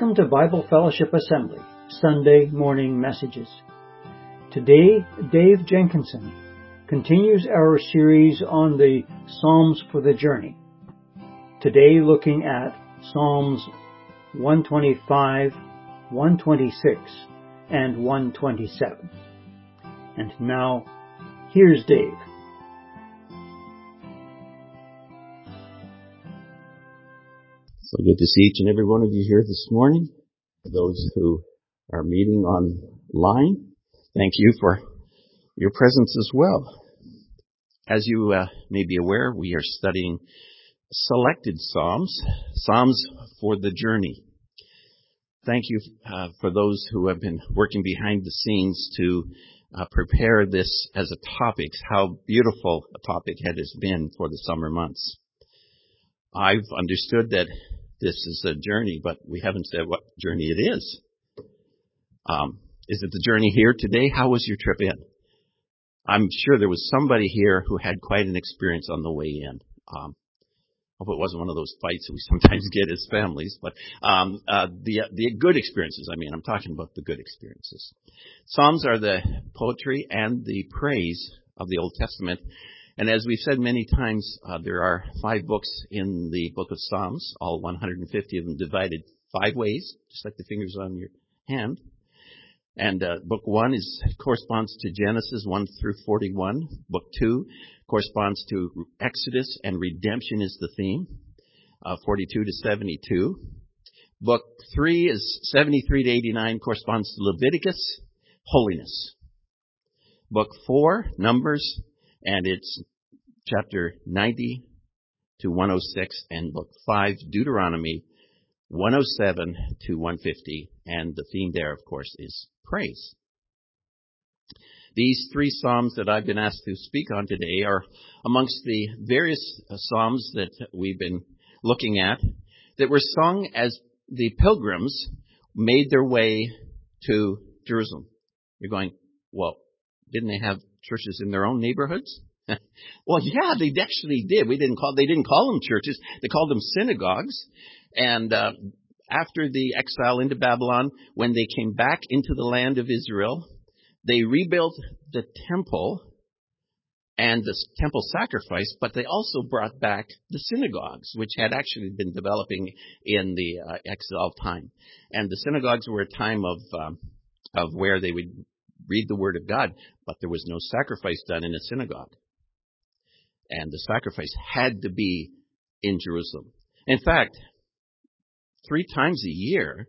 Welcome to Bible Fellowship Assembly, Sunday morning messages. Today, Dave Jenkinson continues our series on the Psalms for the Journey. Today looking at Psalms 125, 126, and 127. And now, here's Dave. So good to see each and every one of you here this morning. Those who are meeting online, thank you for your presence as well. As you uh, may be aware, we are studying selected Psalms, Psalms for the journey. Thank you uh, for those who have been working behind the scenes to uh, prepare this as a topic, how beautiful a topic it has been for the summer months. I've understood that this is a journey, but we haven't said what journey it is. Um, is it the journey here today? How was your trip in? I'm sure there was somebody here who had quite an experience on the way in. Um, hope it wasn't one of those fights that we sometimes get as families, but um, uh, the the good experiences. I mean, I'm talking about the good experiences. Psalms are the poetry and the praise of the Old Testament, and as we've said many times, uh, there are five books in the book of Psalms, all 150 of them divided five ways, just like the fingers on your hand. And uh, book one is corresponds to Genesis 1 through 41. Book two corresponds to Exodus and redemption is the theme, uh, 42 to 72. Book three is 73 to 89 corresponds to Leviticus, holiness. Book four, Numbers, and it's chapter 90 to 106 and book 5, Deuteronomy 107 to 150. And the theme there, of course, is praise. These three Psalms that I've been asked to speak on today are amongst the various uh, Psalms that we've been looking at that were sung as the pilgrims made their way to Jerusalem. You're going, well, didn't they have churches in their own neighborhoods? well, yeah, they actually did. We didn't call they didn't call them churches; they called them synagogues. And uh, after the exile into Babylon, when they came back into the land of Israel, they rebuilt the temple and the temple sacrifice, but they also brought back the synagogues, which had actually been developing in the uh, exile time. And the synagogues were a time of um, of where they would read the word of God, but there was no sacrifice done in a synagogue and the sacrifice had to be in Jerusalem. In fact, three times a year,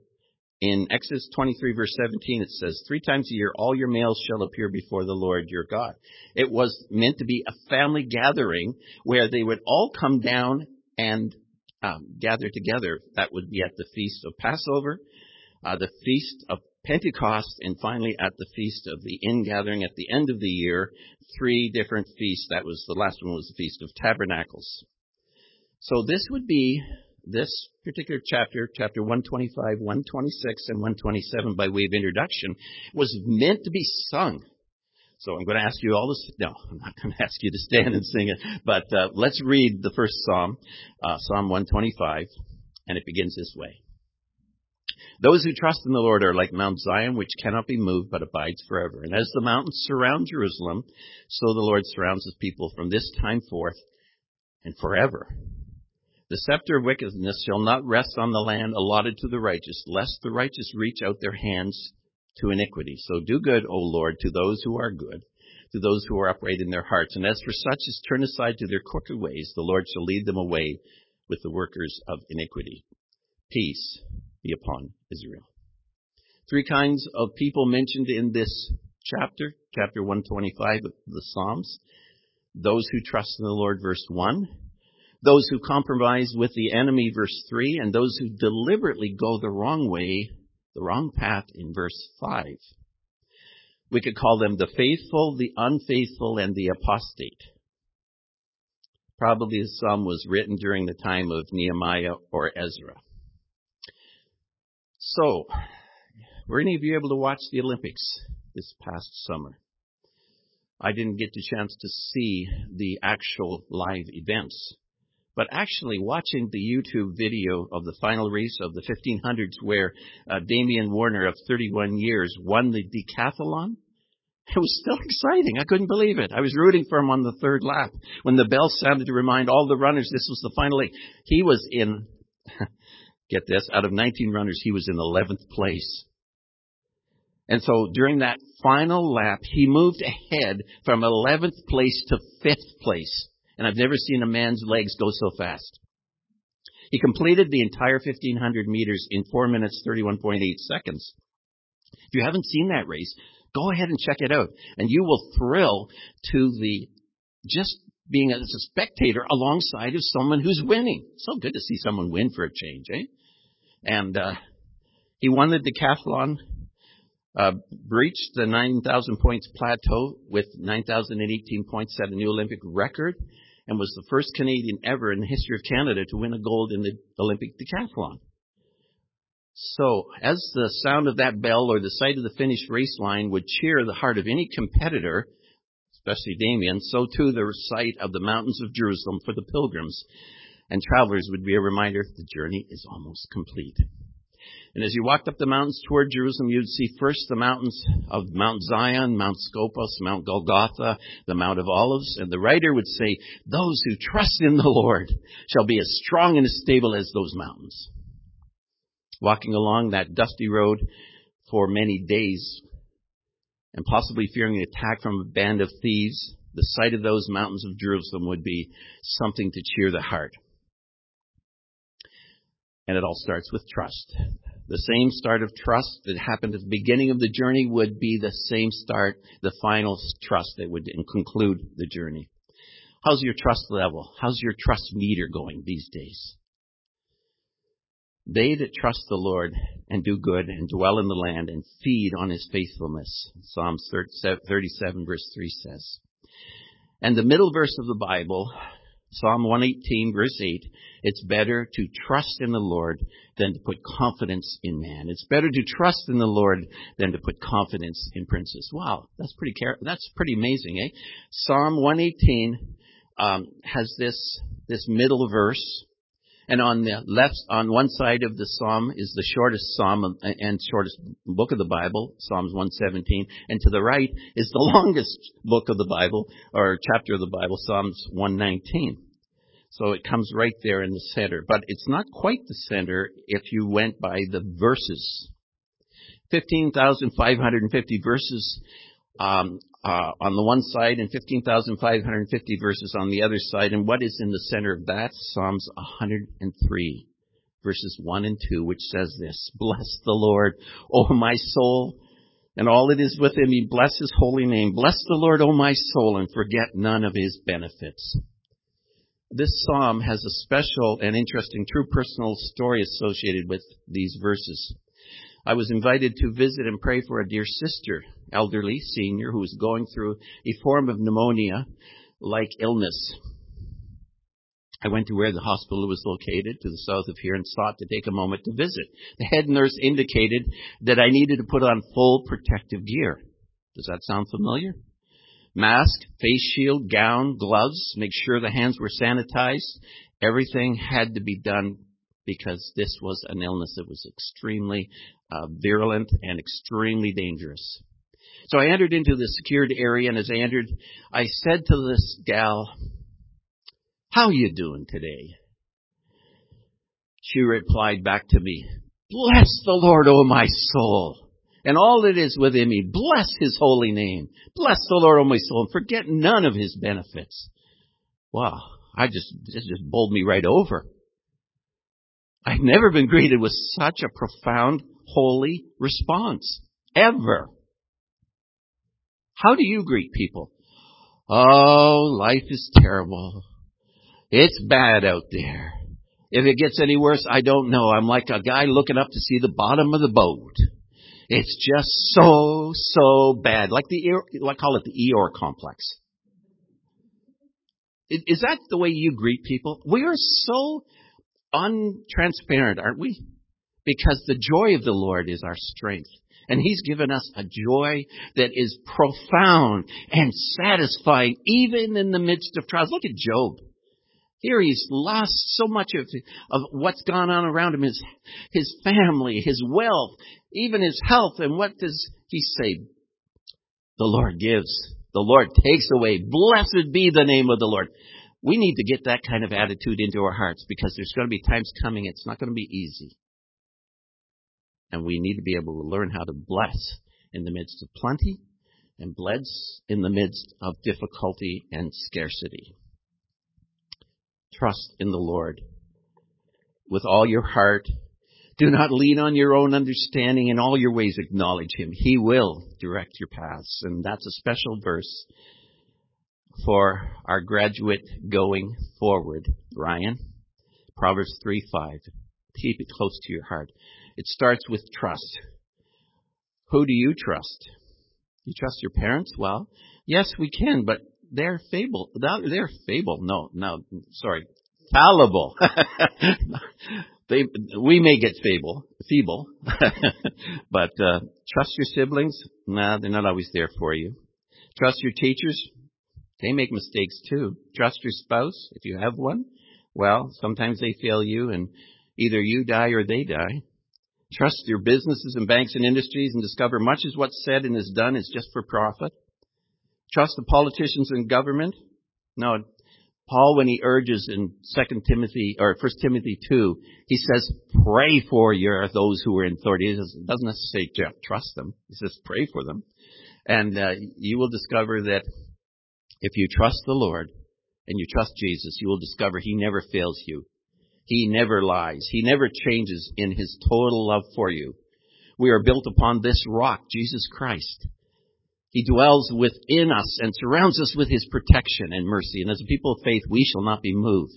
in Exodus 23 verse 17, it says, three times a year, all your males shall appear before the Lord your God. It was meant to be a family gathering where they would all come down and um, gather together. That would be at the feast of Passover, uh, the feast of Pentecost, and finally at the feast of the ingathering at the end of the year, three different feasts. That was the last one was the Feast of Tabernacles. So this would be this particular chapter, chapter 125, 126, and 127 by way of introduction, was meant to be sung. So I'm going to ask you all to, no, I'm not going to ask you to stand and sing it, but uh, let's read the first psalm, uh, Psalm 125, and it begins this way. Those who trust in the Lord are like Mount Zion, which cannot be moved but abides forever. And as the mountains surround Jerusalem, so the Lord surrounds his people from this time forth and forever. The scepter of wickedness shall not rest on the land allotted to the righteous, lest the righteous reach out their hands to iniquity. So do good, O Lord, to those who are good, to those who are upright in their hearts. And as for such as turn aside to their crooked ways, the Lord shall lead them away with the workers of iniquity. Peace be upon Israel. Three kinds of people mentioned in this chapter, chapter 125 of the Psalms. Those who trust in the Lord, verse 1. Those who compromise with the enemy, verse 3. And those who deliberately go the wrong way, the wrong path, in verse 5. We could call them the faithful, the unfaithful, and the apostate. Probably the psalm was written during the time of Nehemiah or Ezra. So, were any of you able to watch the Olympics this past summer? I didn't get the chance to see the actual live events, But actually, watching the YouTube video of the final race of the 1500s where uh, Damian Warner of 31 years won the decathlon, it was still exciting. I couldn't believe it. I was rooting for him on the third lap when the bell sounded to remind all the runners this was the final lap. He was in, get this, out of 19 runners, he was in 11th place. And so during that final lap, he moved ahead from 11th place to 5th place. And I've never seen a man's legs go so fast. He completed the entire 1500 meters in 4 minutes 31.8 seconds. If you haven't seen that race, go ahead and check it out. And you will thrill to the just being as a spectator alongside of someone who's winning. So good to see someone win for a change, eh? And uh, he won the decathlon uh, breached the 9,000 points plateau with 9,018 points, set a new Olympic record, and was the first Canadian ever in the history of Canada to win a gold in the Olympic decathlon. So, as the sound of that bell or the sight of the finish race line would cheer the heart of any competitor, especially Damian, so too the sight of the mountains of Jerusalem for the pilgrims and travelers would be a reminder that the journey is almost complete. And as you walked up the mountains toward Jerusalem, you'd see first the mountains of Mount Zion, Mount Scopus, Mount Golgotha, the Mount of Olives. And the writer would say, those who trust in the Lord shall be as strong and as stable as those mountains. Walking along that dusty road for many days and possibly fearing an attack from a band of thieves, the sight of those mountains of Jerusalem would be something to cheer the heart. And it all starts with trust. The same start of trust that happened at the beginning of the journey would be the same start, the final trust that would conclude the journey. How's your trust level? How's your trust meter going these days? They that trust the Lord and do good and dwell in the land and feed on his faithfulness. Psalms 37 verse 3 says. And the middle verse of the Bible Psalm 118 verse 8, it's better to trust in the Lord than to put confidence in man. It's better to trust in the Lord than to put confidence in princes. Wow, that's pretty, that's pretty amazing, eh? Psalm 118, um, has this, this middle verse and on the left, on one side of the psalm is the shortest psalm and shortest book of the Bible, Psalms 117. And to the right is the longest book of the Bible, or chapter of the Bible, Psalms 119. So it comes right there in the center. But it's not quite the center if you went by the verses. 15,550 verses um, uh, on the one side and 15,550 verses on the other side. And what is in the center of that? Psalms 103, verses 1 and 2, which says this, Bless the Lord, O my soul, and all that is within me. Bless his holy name. Bless the Lord, O my soul, and forget none of his benefits. This psalm has a special and interesting true personal story associated with these verses. I was invited to visit and pray for a dear sister, elderly senior, who was going through a form of pneumonia like illness. I went to where the hospital was located to the south of here and sought to take a moment to visit. The head nurse indicated that I needed to put on full protective gear. Does that sound familiar? Mask, face shield, gown, gloves, make sure the hands were sanitized. Everything had to be done because this was an illness that was extremely uh, virulent and extremely dangerous. So I entered into the secured area, and as I entered, I said to this gal, "How you doing today?" She replied back to me, "Bless the Lord, O my soul." and all that is within me. Bless his holy name. Bless the Lord, O my soul, and forget none of his benefits. Wow, I just, this just bowled me right over. I've never been greeted with such a profound, holy response. Ever. How do you greet people? Oh, life is terrible. It's bad out there. If it gets any worse, I don't know. I'm like a guy looking up to see the bottom of the boat. It's just so, so bad. Like the, I call it the Eeyore complex. Is that the way you greet people? We are so untransparent, aren't we? Because the joy of the Lord is our strength. And He's given us a joy that is profound and satisfying even in the midst of trials. Look at Job. Here he's lost so much of, of what's gone on around him, his, his family, his wealth, even his health. And what does he say? The Lord gives. The Lord takes away. Blessed be the name of the Lord. We need to get that kind of attitude into our hearts because there's going to be times coming it's not going to be easy. And we need to be able to learn how to bless in the midst of plenty and bless in the midst of difficulty and scarcity. Trust in the Lord with all your heart. Do not lean on your own understanding. In all your ways acknowledge Him. He will direct your paths. And that's a special verse for our graduate going forward. Ryan, Proverbs 3 5. Keep it close to your heart. It starts with trust. Who do you trust? You trust your parents? Well, yes, we can, but they're fable. They're fable. No, no, sorry, fallible. they, we may get fable, feeble, but uh, trust your siblings. Nah, they're not always there for you. Trust your teachers. They make mistakes too. Trust your spouse if you have one. Well, sometimes they fail you, and either you die or they die. Trust your businesses and banks and industries and discover much as what's said and is done is just for profit. Trust the politicians and government. No, Paul, when he urges in Second Timothy or First Timothy two, he says, "Pray for your those who are in authority." He doesn't necessarily trust them. He says, "Pray for them," and uh, you will discover that if you trust the Lord and you trust Jesus, you will discover He never fails you. He never lies. He never changes in his total love for you. We are built upon this rock, Jesus Christ. He dwells within us and surrounds us with his protection and mercy. And as a people of faith, we shall not be moved.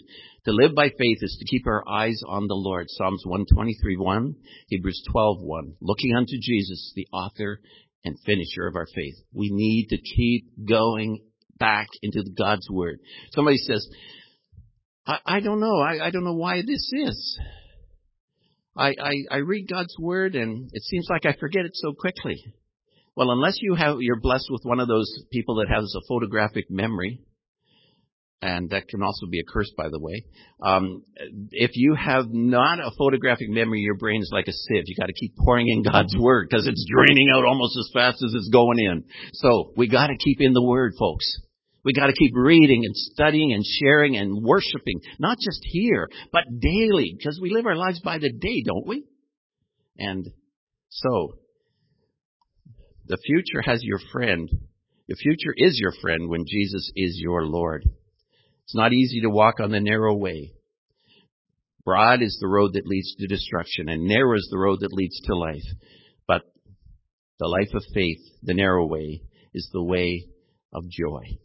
To live by faith is to keep our eyes on the Lord. Psalms 123.1, Hebrews 12.1. Looking unto Jesus, the author and finisher of our faith. We need to keep going back into God's Word. Somebody says, I, I don't know. I, I don't know why this is. I, I, I read God's word and it seems like I forget it so quickly. Well, unless you have, you're blessed with one of those people that has a photographic memory, and that can also be a curse, by the way. Um, if you have not a photographic memory, your brain is like a sieve. You got to keep pouring in God's word because it's draining out almost as fast as it's going in. So we got to keep in the word, folks. We got to keep reading and studying and sharing and worshiping, not just here, but daily, because we live our lives by the day, don't we? And so, the future has your friend. The future is your friend when Jesus is your Lord. It's not easy to walk on the narrow way. Broad is the road that leads to destruction, and narrow is the road that leads to life. But the life of faith, the narrow way, is the way of joy.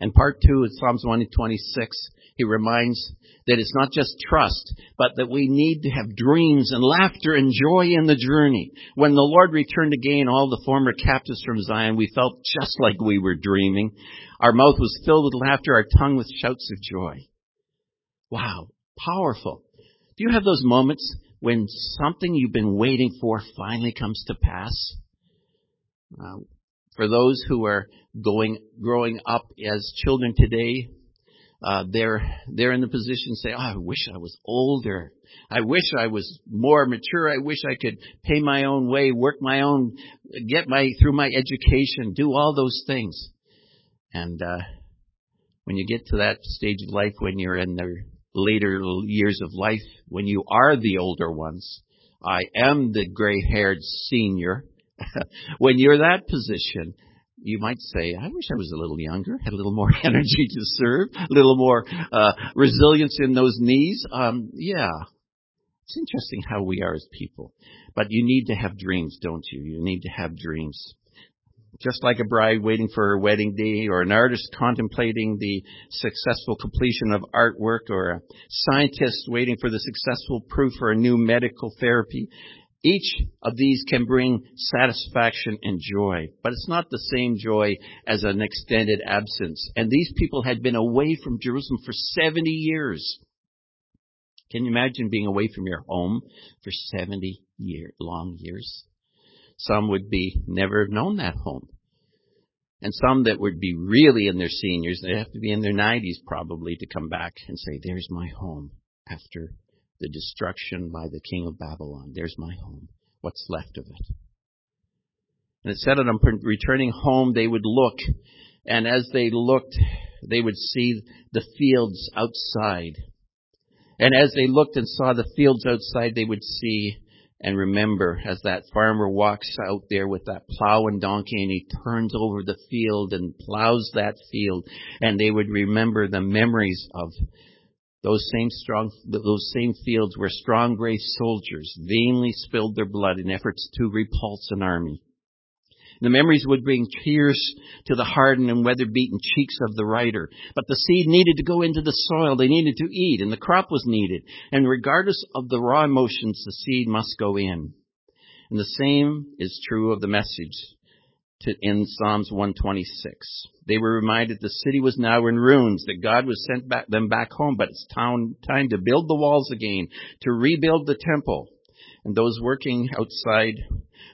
And part two of Psalms 126, he reminds that it's not just trust, but that we need to have dreams and laughter and joy in the journey. When the Lord returned again all the former captives from Zion, we felt just like we were dreaming. Our mouth was filled with laughter, our tongue with shouts of joy. Wow, powerful. Do you have those moments when something you've been waiting for finally comes to pass? Uh, for those who are going growing up as children today, uh, they're they're in the position to say, oh, "I wish I was older. I wish I was more mature. I wish I could pay my own way, work my own, get my through my education, do all those things." And uh, when you get to that stage of life, when you're in the later years of life, when you are the older ones, I am the gray-haired senior. when you're that position, you might say, I wish I was a little younger, had a little more energy to serve, a little more uh, resilience in those knees. Um, yeah, it's interesting how we are as people. But you need to have dreams, don't you? You need to have dreams. Just like a bride waiting for her wedding day, or an artist contemplating the successful completion of artwork, or a scientist waiting for the successful proof for a new medical therapy, each of these can bring satisfaction and joy, but it's not the same joy as an extended absence. And these people had been away from Jerusalem for 70 years. Can you imagine being away from your home for 70 year, long years? Some would be never have known that home. And some that would be really in their seniors, they'd have to be in their 90s probably to come back and say, there's my home after the destruction by the king of Babylon. There's my home. What's left of it? And it said that on returning home, they would look, and as they looked, they would see the fields outside. And as they looked and saw the fields outside, they would see and remember as that farmer walks out there with that plow and donkey and he turns over the field and plows that field and they would remember the memories of those same strong, those same fields where strong brave soldiers vainly spilled their blood in efforts to repulse an army. The memories would bring tears to the hardened and weather-beaten cheeks of the writer. But the seed needed to go into the soil. They needed to eat, and the crop was needed. And regardless of the raw emotions, the seed must go in. And the same is true of the message to, in Psalms 126. They were reminded the city was now in ruins, that God was sent back, them back home, but it's time, time to build the walls again, to rebuild the temple. And those working outside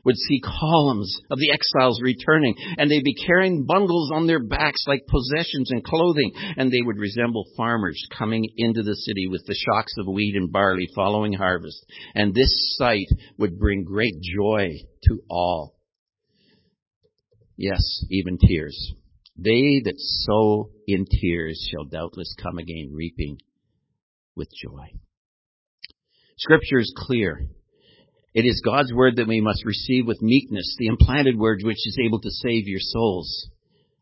would see columns of the exiles returning, and they'd be carrying bundles on their backs like possessions and clothing, and they would resemble farmers coming into the city with the shocks of wheat and barley following harvest. And this sight would bring great joy to all. Yes, even tears. They that sow in tears shall doubtless come again reaping with joy. Scripture is clear. It is God's word that we must receive with meekness, the implanted word which is able to save your souls.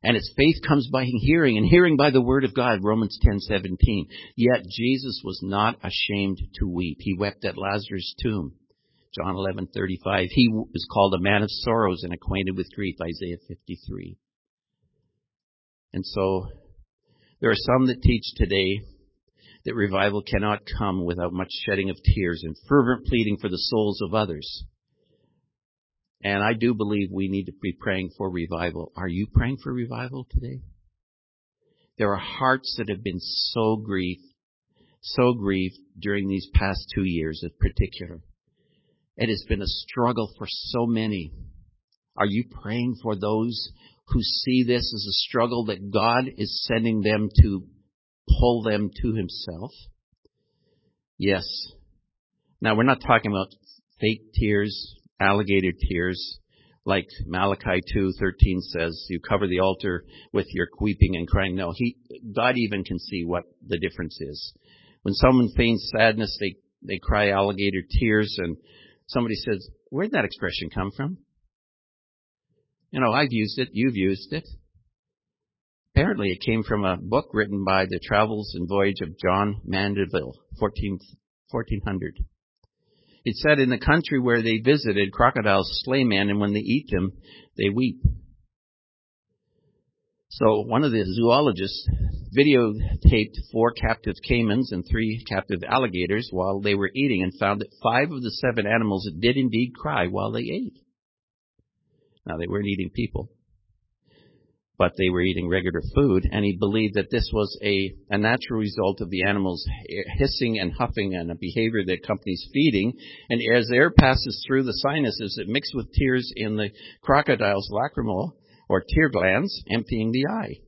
And its faith comes by hearing, and hearing by the word of God, Romans 10:17. Yet Jesus was not ashamed to weep. He wept at Lazarus' tomb, John 11:35. He was called a man of sorrows and acquainted with grief, Isaiah 53. And so there are some that teach today that revival cannot come without much shedding of tears and fervent pleading for the souls of others. And I do believe we need to be praying for revival. Are you praying for revival today? There are hearts that have been so grieved, so grieved during these past two years in particular. It has been a struggle for so many. Are you praying for those who see this as a struggle that God is sending them to pull them to himself? Yes. Now we're not talking about fake tears, alligator tears, like Malachi 2:13 says, you cover the altar with your weeping and crying. No, he God even can see what the difference is. When someone feigns sadness, they they cry alligator tears and somebody says, "Where'd that expression come from?" You know, I've used it, you've used it. Apparently, it came from a book written by the Travels and Voyage of John Mandeville, 14, 1400. It said in the country where they visited, crocodiles slay men, and when they eat them, they weep. So one of the zoologists videotaped four captive caimans and three captive alligators while they were eating and found that five of the seven animals did indeed cry while they ate. Now they weren't eating people but they were eating regular food, and he believed that this was a, a natural result of the animals hissing and huffing and a behavior that accompanies feeding. And as air passes through the sinuses, it mixes with tears in the crocodile's lacrimal or tear glands, emptying the eye.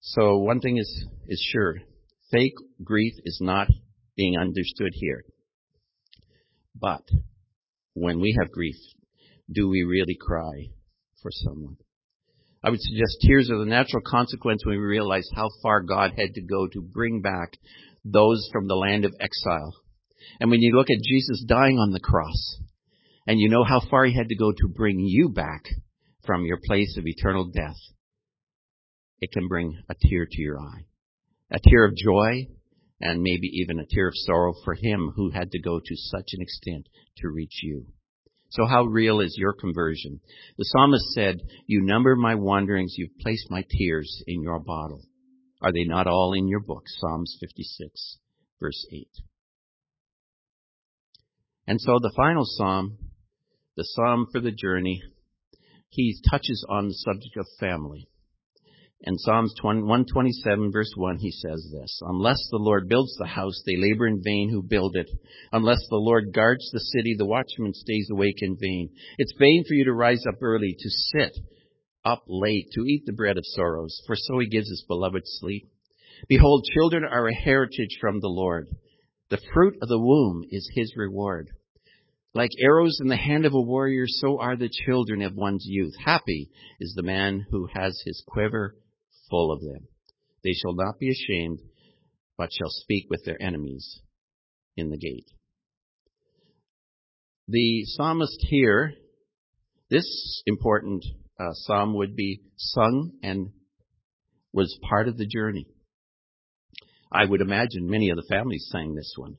So one thing is, is sure. Fake grief is not being understood here. But when we have grief, do we really cry for someone? I would suggest tears are the natural consequence when we realize how far God had to go to bring back those from the land of exile. And when you look at Jesus dying on the cross, and you know how far he had to go to bring you back from your place of eternal death, it can bring a tear to your eye. A tear of joy, and maybe even a tear of sorrow for him who had to go to such an extent to reach you. So how real is your conversion? The psalmist said, You number my wanderings, you've placed my tears in your bottle. Are they not all in your book? Psalms 56, verse 8. And so the final psalm, the psalm for the journey, he touches on the subject of family. In Psalms 127 verse 1, he says this, Unless the Lord builds the house, they labor in vain who build it. Unless the Lord guards the city, the watchman stays awake in vain. It's vain for you to rise up early, to sit up late to eat the bread of sorrows, for so he gives his beloved sleep. Behold, children are a heritage from the Lord. The fruit of the womb is his reward. Like arrows in the hand of a warrior, so are the children of one's youth. Happy is the man who has his quiver full of them. They shall not be ashamed, but shall speak with their enemies in the gate. The psalmist here, this important uh, psalm would be sung and was part of the journey. I would imagine many of the families sang this one.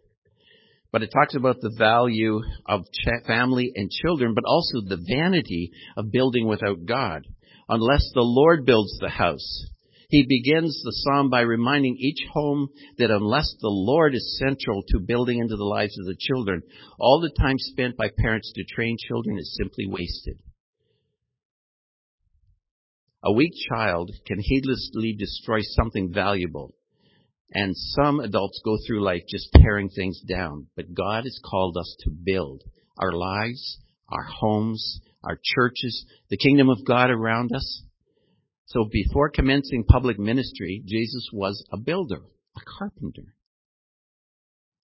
But it talks about the value of family and children, but also the vanity of building without God. Unless the Lord builds the house. He begins the psalm by reminding each home that unless the Lord is central to building into the lives of the children, all the time spent by parents to train children is simply wasted. A weak child can heedlessly destroy something valuable and some adults go through life just tearing things down. But God has called us to build our lives, our homes, our churches, the kingdom of God around us. So before commencing public ministry, Jesus was a builder, a carpenter.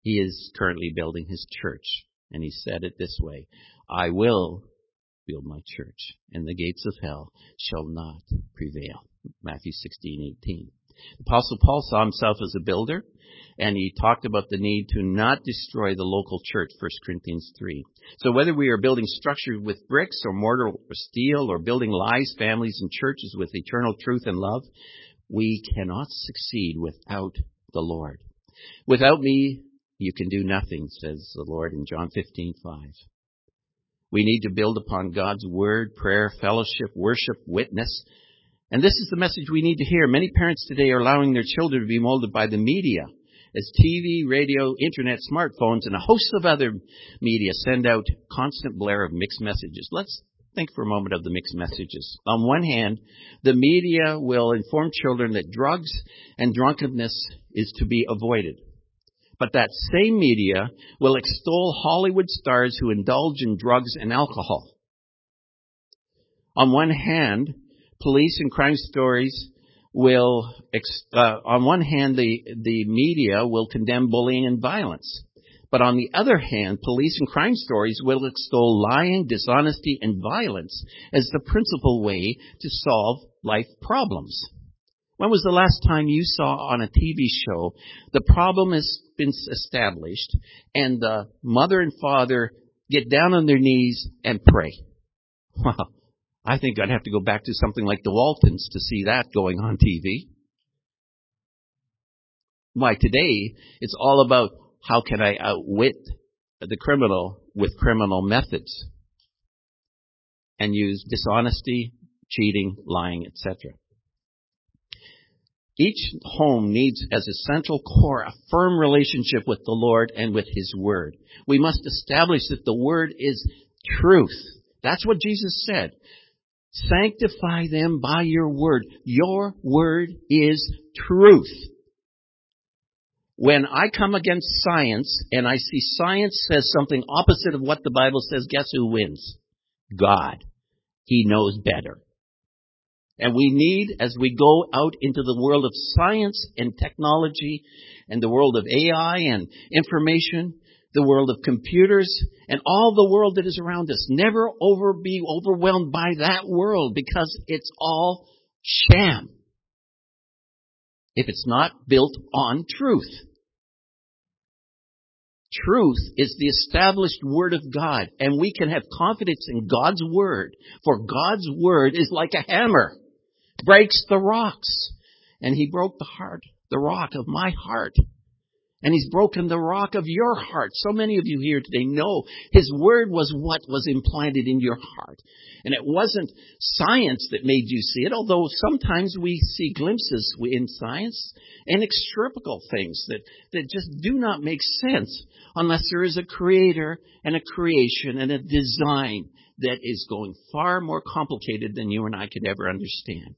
He is currently building his church. And he said it this way, I will build my church, and the gates of hell shall not prevail. Matthew 16, 18. Apostle Paul saw himself as a builder, and he talked about the need to not destroy the local church, 1 Corinthians 3. So whether we are building structures with bricks or mortar or steel or building lives, families, and churches with eternal truth and love, we cannot succeed without the Lord. Without me, you can do nothing, says the Lord in John 15:5. We need to build upon God's word, prayer, fellowship, worship, witness, and this is the message we need to hear. Many parents today are allowing their children to be molded by the media as TV, radio, internet, smartphones, and a host of other media send out constant blare of mixed messages. Let's think for a moment of the mixed messages. On one hand, the media will inform children that drugs and drunkenness is to be avoided. But that same media will extol Hollywood stars who indulge in drugs and alcohol. On one hand, police and crime stories will, uh, on one hand, the, the media will condemn bullying and violence. But on the other hand, police and crime stories will extol lying, dishonesty, and violence as the principal way to solve life problems. When was the last time you saw on a TV show the problem has been established and the mother and father get down on their knees and pray? Well, I think I'd have to go back to something like the Waltons to see that going on TV. Why, today, it's all about how can I outwit the criminal with criminal methods and use dishonesty, cheating, lying, etc. Each home needs as a central core a firm relationship with the Lord and with His Word. We must establish that the Word is truth. That's what Jesus said. Sanctify them by your word. Your word is truth. When I come against science and I see science says something opposite of what the Bible says, guess who wins? God. He knows better. And we need, as we go out into the world of science and technology and the world of AI and information, the world of computers, and all the world that is around us. Never over be overwhelmed by that world because it's all sham. If it's not built on truth. Truth is the established Word of God, and we can have confidence in God's Word, for God's Word is like a hammer, breaks the rocks. And He broke the heart, the rock of my heart and He's broken the rock of your heart. So many of you here today know His Word was what was implanted in your heart. And it wasn't science that made you see it, although sometimes we see glimpses in science, and inextricable things that, that just do not make sense unless there is a creator and a creation and a design that is going far more complicated than you and I could ever understand.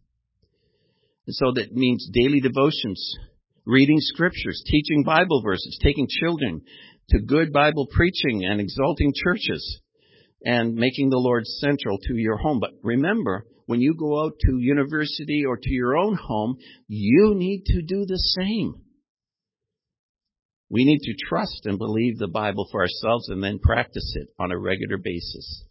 And so that means daily devotions reading scriptures, teaching Bible verses, taking children to good Bible preaching and exalting churches and making the Lord central to your home. But remember, when you go out to university or to your own home, you need to do the same. We need to trust and believe the Bible for ourselves and then practice it on a regular basis.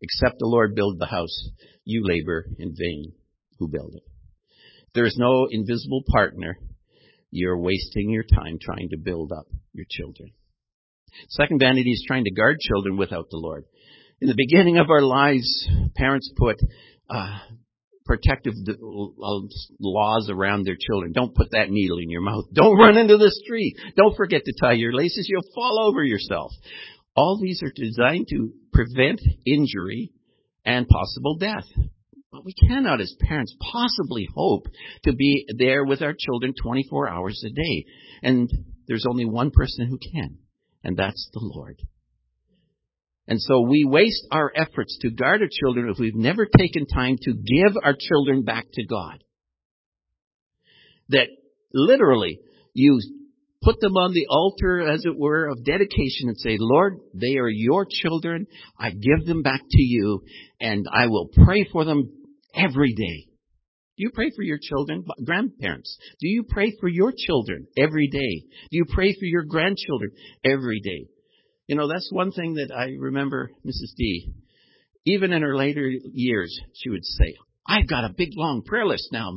Except the Lord build the house, you labor in vain who build it. There is no invisible partner. You're wasting your time trying to build up your children. Second vanity is trying to guard children without the Lord. In the beginning of our lives, parents put uh, protective laws around their children. Don't put that needle in your mouth. Don't run into the street. Don't forget to tie your laces. You'll fall over yourself. All these are designed to prevent injury and possible death. But we cannot, as parents, possibly hope to be there with our children 24 hours a day. And there's only one person who can, and that's the Lord. And so we waste our efforts to guard our children if we've never taken time to give our children back to God. That literally, you put them on the altar, as it were, of dedication and say, Lord, they are your children. I give them back to you and I will pray for them every day. Do you pray for your children? Grandparents, do you pray for your children every day? Do you pray for your grandchildren every day? You know, that's one thing that I remember Mrs. D. Even in her later years, she would say, I've got a big long prayer list now.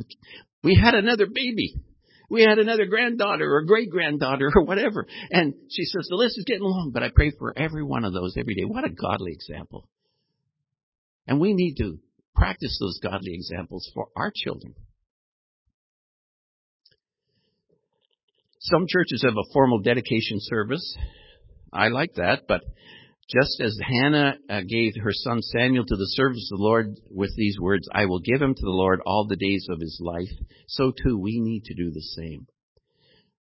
We had another baby. We had another granddaughter or great granddaughter or whatever. And she says, the list is getting long, but I pray for every one of those every day. What a godly example. And we need to practice those godly examples for our children. Some churches have a formal dedication service I like that, but just as Hannah uh, gave her son Samuel to the service of the Lord with these words, I will give him to the Lord all the days of his life, so too we need to do the same.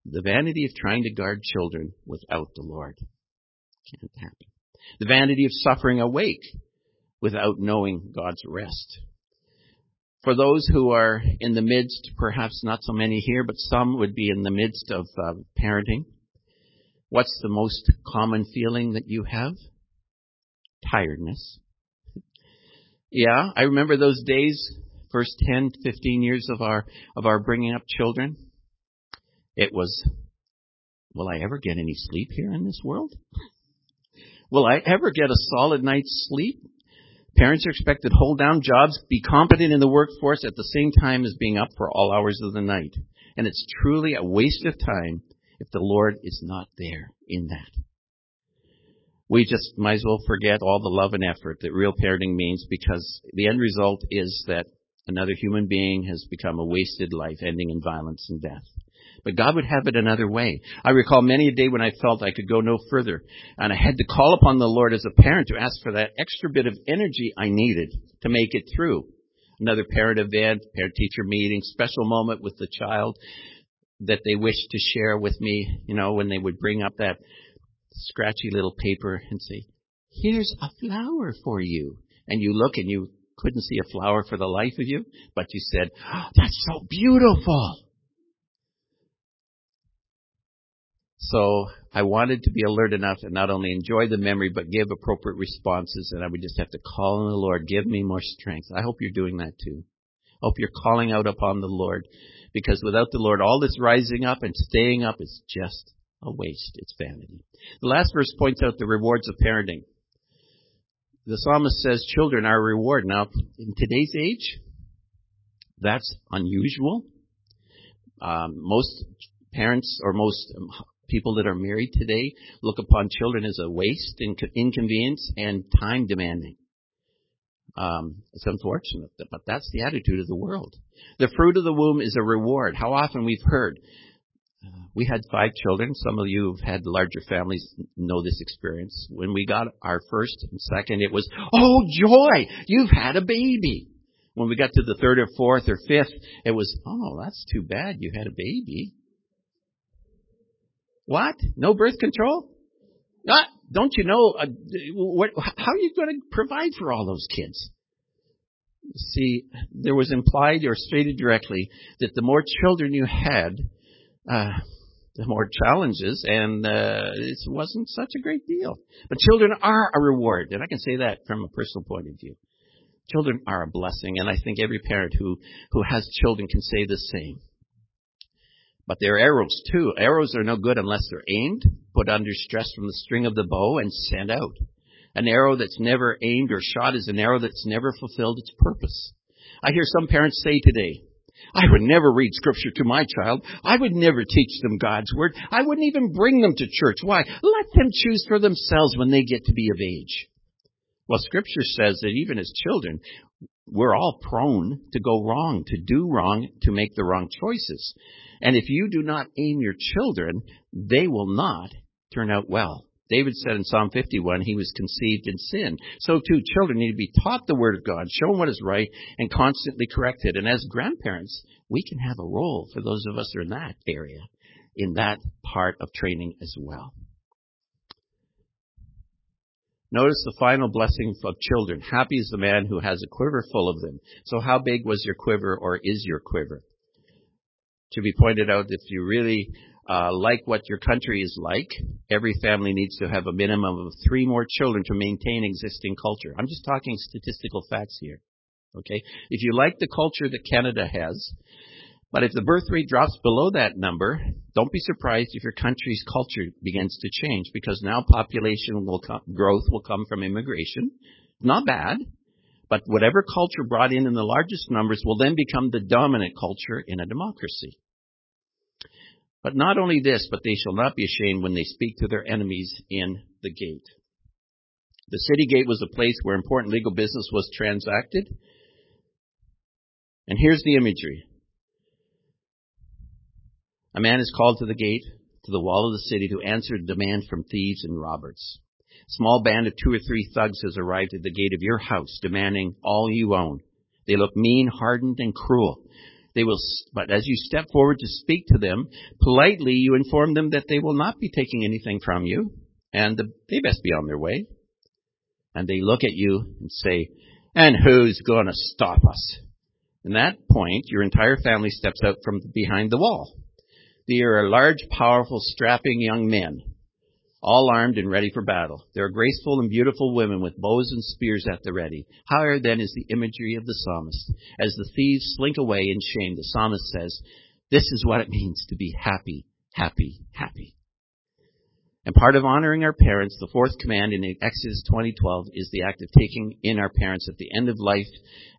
The vanity of trying to guard children without the Lord can't happen. The vanity of suffering awake without knowing God's rest. For those who are in the midst, perhaps not so many here, but some would be in the midst of uh, parenting, What's the most common feeling that you have? Tiredness. Yeah, I remember those days, first 10, 15 years of our, of our bringing up children. It was, will I ever get any sleep here in this world? Will I ever get a solid night's sleep? Parents are expected to hold down jobs, be competent in the workforce at the same time as being up for all hours of the night. And it's truly a waste of time if the Lord is not there in that. We just might as well forget all the love and effort that real parenting means because the end result is that another human being has become a wasted life ending in violence and death. But God would have it another way. I recall many a day when I felt I could go no further, and I had to call upon the Lord as a parent to ask for that extra bit of energy I needed to make it through. Another parent event, parent teacher meeting, special moment with the child, that they wished to share with me, you know, when they would bring up that scratchy little paper and say, here's a flower for you. And you look and you couldn't see a flower for the life of you, but you said, oh, that's so beautiful. So I wanted to be alert enough and not only enjoy the memory, but give appropriate responses. And I would just have to call on the Lord, give me more strength. I hope you're doing that too. I hope you're calling out upon the Lord because without the Lord, all this rising up and staying up is just a waste. It's vanity. The last verse points out the rewards of parenting. The psalmist says children are a reward. Now, in today's age, that's unusual. Um, most parents or most people that are married today look upon children as a waste, and inconvenience, and time demanding. Um, it's unfortunate, but that's the attitude of the world. The fruit of the womb is a reward. How often we've heard, uh, we had five children. Some of you who've had larger families know this experience. When we got our first and second, it was, oh joy, you've had a baby. When we got to the third or fourth or fifth, it was, oh, that's too bad you had a baby. What? No birth control? Not, don't you know, uh, what, how are you going to provide for all those kids? See, there was implied or stated directly that the more children you had, uh, the more challenges, and uh, it wasn't such a great deal. But children are a reward, and I can say that from a personal point of view. Children are a blessing, and I think every parent who, who has children can say the same. But they're arrows too. Arrows are no good unless they're aimed, put under stress from the string of the bow, and sent out. An arrow that's never aimed or shot is an arrow that's never fulfilled its purpose. I hear some parents say today, I would never read scripture to my child. I would never teach them God's word. I wouldn't even bring them to church. Why? Let them choose for themselves when they get to be of age. Well, scripture says that even as children, we're all prone to go wrong, to do wrong, to make the wrong choices. And if you do not aim your children, they will not turn out well. David said in Psalm 51, he was conceived in sin. So too, children need to be taught the Word of God, shown what is right, and constantly corrected. And as grandparents, we can have a role for those of us who are in that area, in that part of training as well. Notice the final blessing of children. Happy is the man who has a quiver full of them. So how big was your quiver or is your quiver? To be pointed out, if you really uh, like what your country is like, every family needs to have a minimum of three more children to maintain existing culture. I'm just talking statistical facts here. Okay? If you like the culture that Canada has, but if the birth rate drops below that number, don't be surprised if your country's culture begins to change because now population will come, growth will come from immigration. Not bad, but whatever culture brought in in the largest numbers will then become the dominant culture in a democracy. But not only this, but they shall not be ashamed when they speak to their enemies in the gate. The city gate was a place where important legal business was transacted. And here's the imagery. A man is called to the gate, to the wall of the city, to answer a demand from thieves and robbers. A small band of two or three thugs has arrived at the gate of your house, demanding all you own. They look mean, hardened, and cruel. They will, but as you step forward to speak to them, politely you inform them that they will not be taking anything from you, and the, they best be on their way. And they look at you and say, and who's gonna stop us? In that point, your entire family steps out from behind the wall. They are large, powerful, strapping young men, all armed and ready for battle. There are graceful and beautiful women with bows and spears at the ready. Higher then is the imagery of the psalmist. As the thieves slink away in shame, the psalmist says, This is what it means to be happy, happy, happy. And part of honoring our parents, the fourth command in Exodus 20:12 is the act of taking in our parents at the end of life,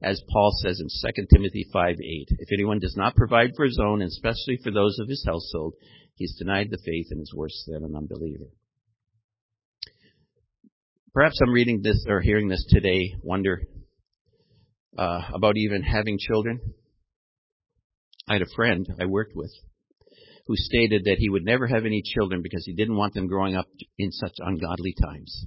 as Paul says in 2 Timothy 5:8. If anyone does not provide for his own, and especially for those of his household, he's denied the faith and is worse than an unbeliever. Perhaps I'm reading this or hearing this today, wonder uh, about even having children. I had a friend I worked with who stated that he would never have any children because he didn't want them growing up in such ungodly times.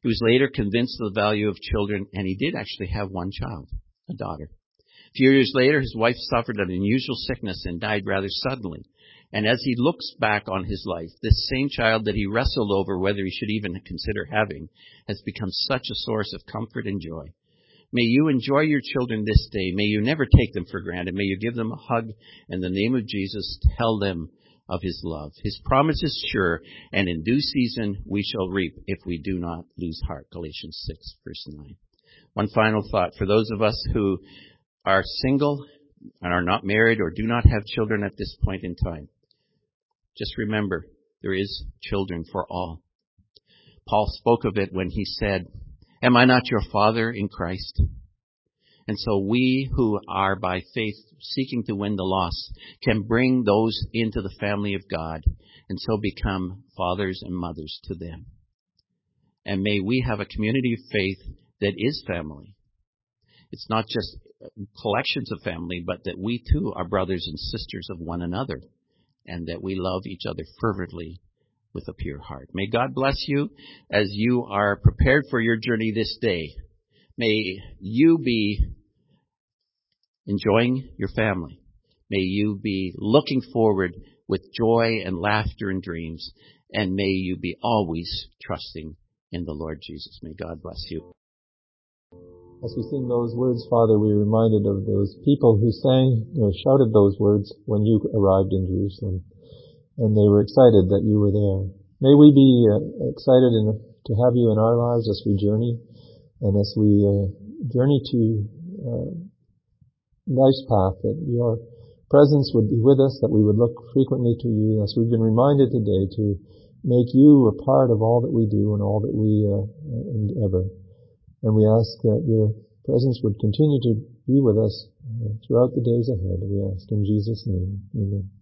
He was later convinced of the value of children, and he did actually have one child, a daughter. A few years later, his wife suffered an unusual sickness and died rather suddenly. And as he looks back on his life, this same child that he wrestled over whether he should even consider having has become such a source of comfort and joy. May you enjoy your children this day. May you never take them for granted. May you give them a hug in the name of Jesus. Tell them of his love. His promise is sure, and in due season we shall reap if we do not lose heart. Galatians 6, verse 9. One final thought. For those of us who are single and are not married or do not have children at this point in time, just remember there is children for all. Paul spoke of it when he said, Am I not your father in Christ? And so we who are by faith seeking to win the lost can bring those into the family of God and so become fathers and mothers to them. And may we have a community of faith that is family. It's not just collections of family, but that we too are brothers and sisters of one another and that we love each other fervently with a pure heart. May God bless you as you are prepared for your journey this day. May you be enjoying your family. May you be looking forward with joy and laughter and dreams. And may you be always trusting in the Lord Jesus. May God bless you. As we sing those words, Father, we're reminded of those people who sang or shouted those words when you arrived in Jerusalem and they were excited that you were there. May we be uh, excited in, to have you in our lives as we journey And as we uh, journey to uh, life's path, that your presence would be with us, that we would look frequently to you, as we've been reminded today to make you a part of all that we do and all that we uh, endeavor. And we ask that your presence would continue to be with us uh, throughout the days ahead. We ask in Jesus' name. Amen.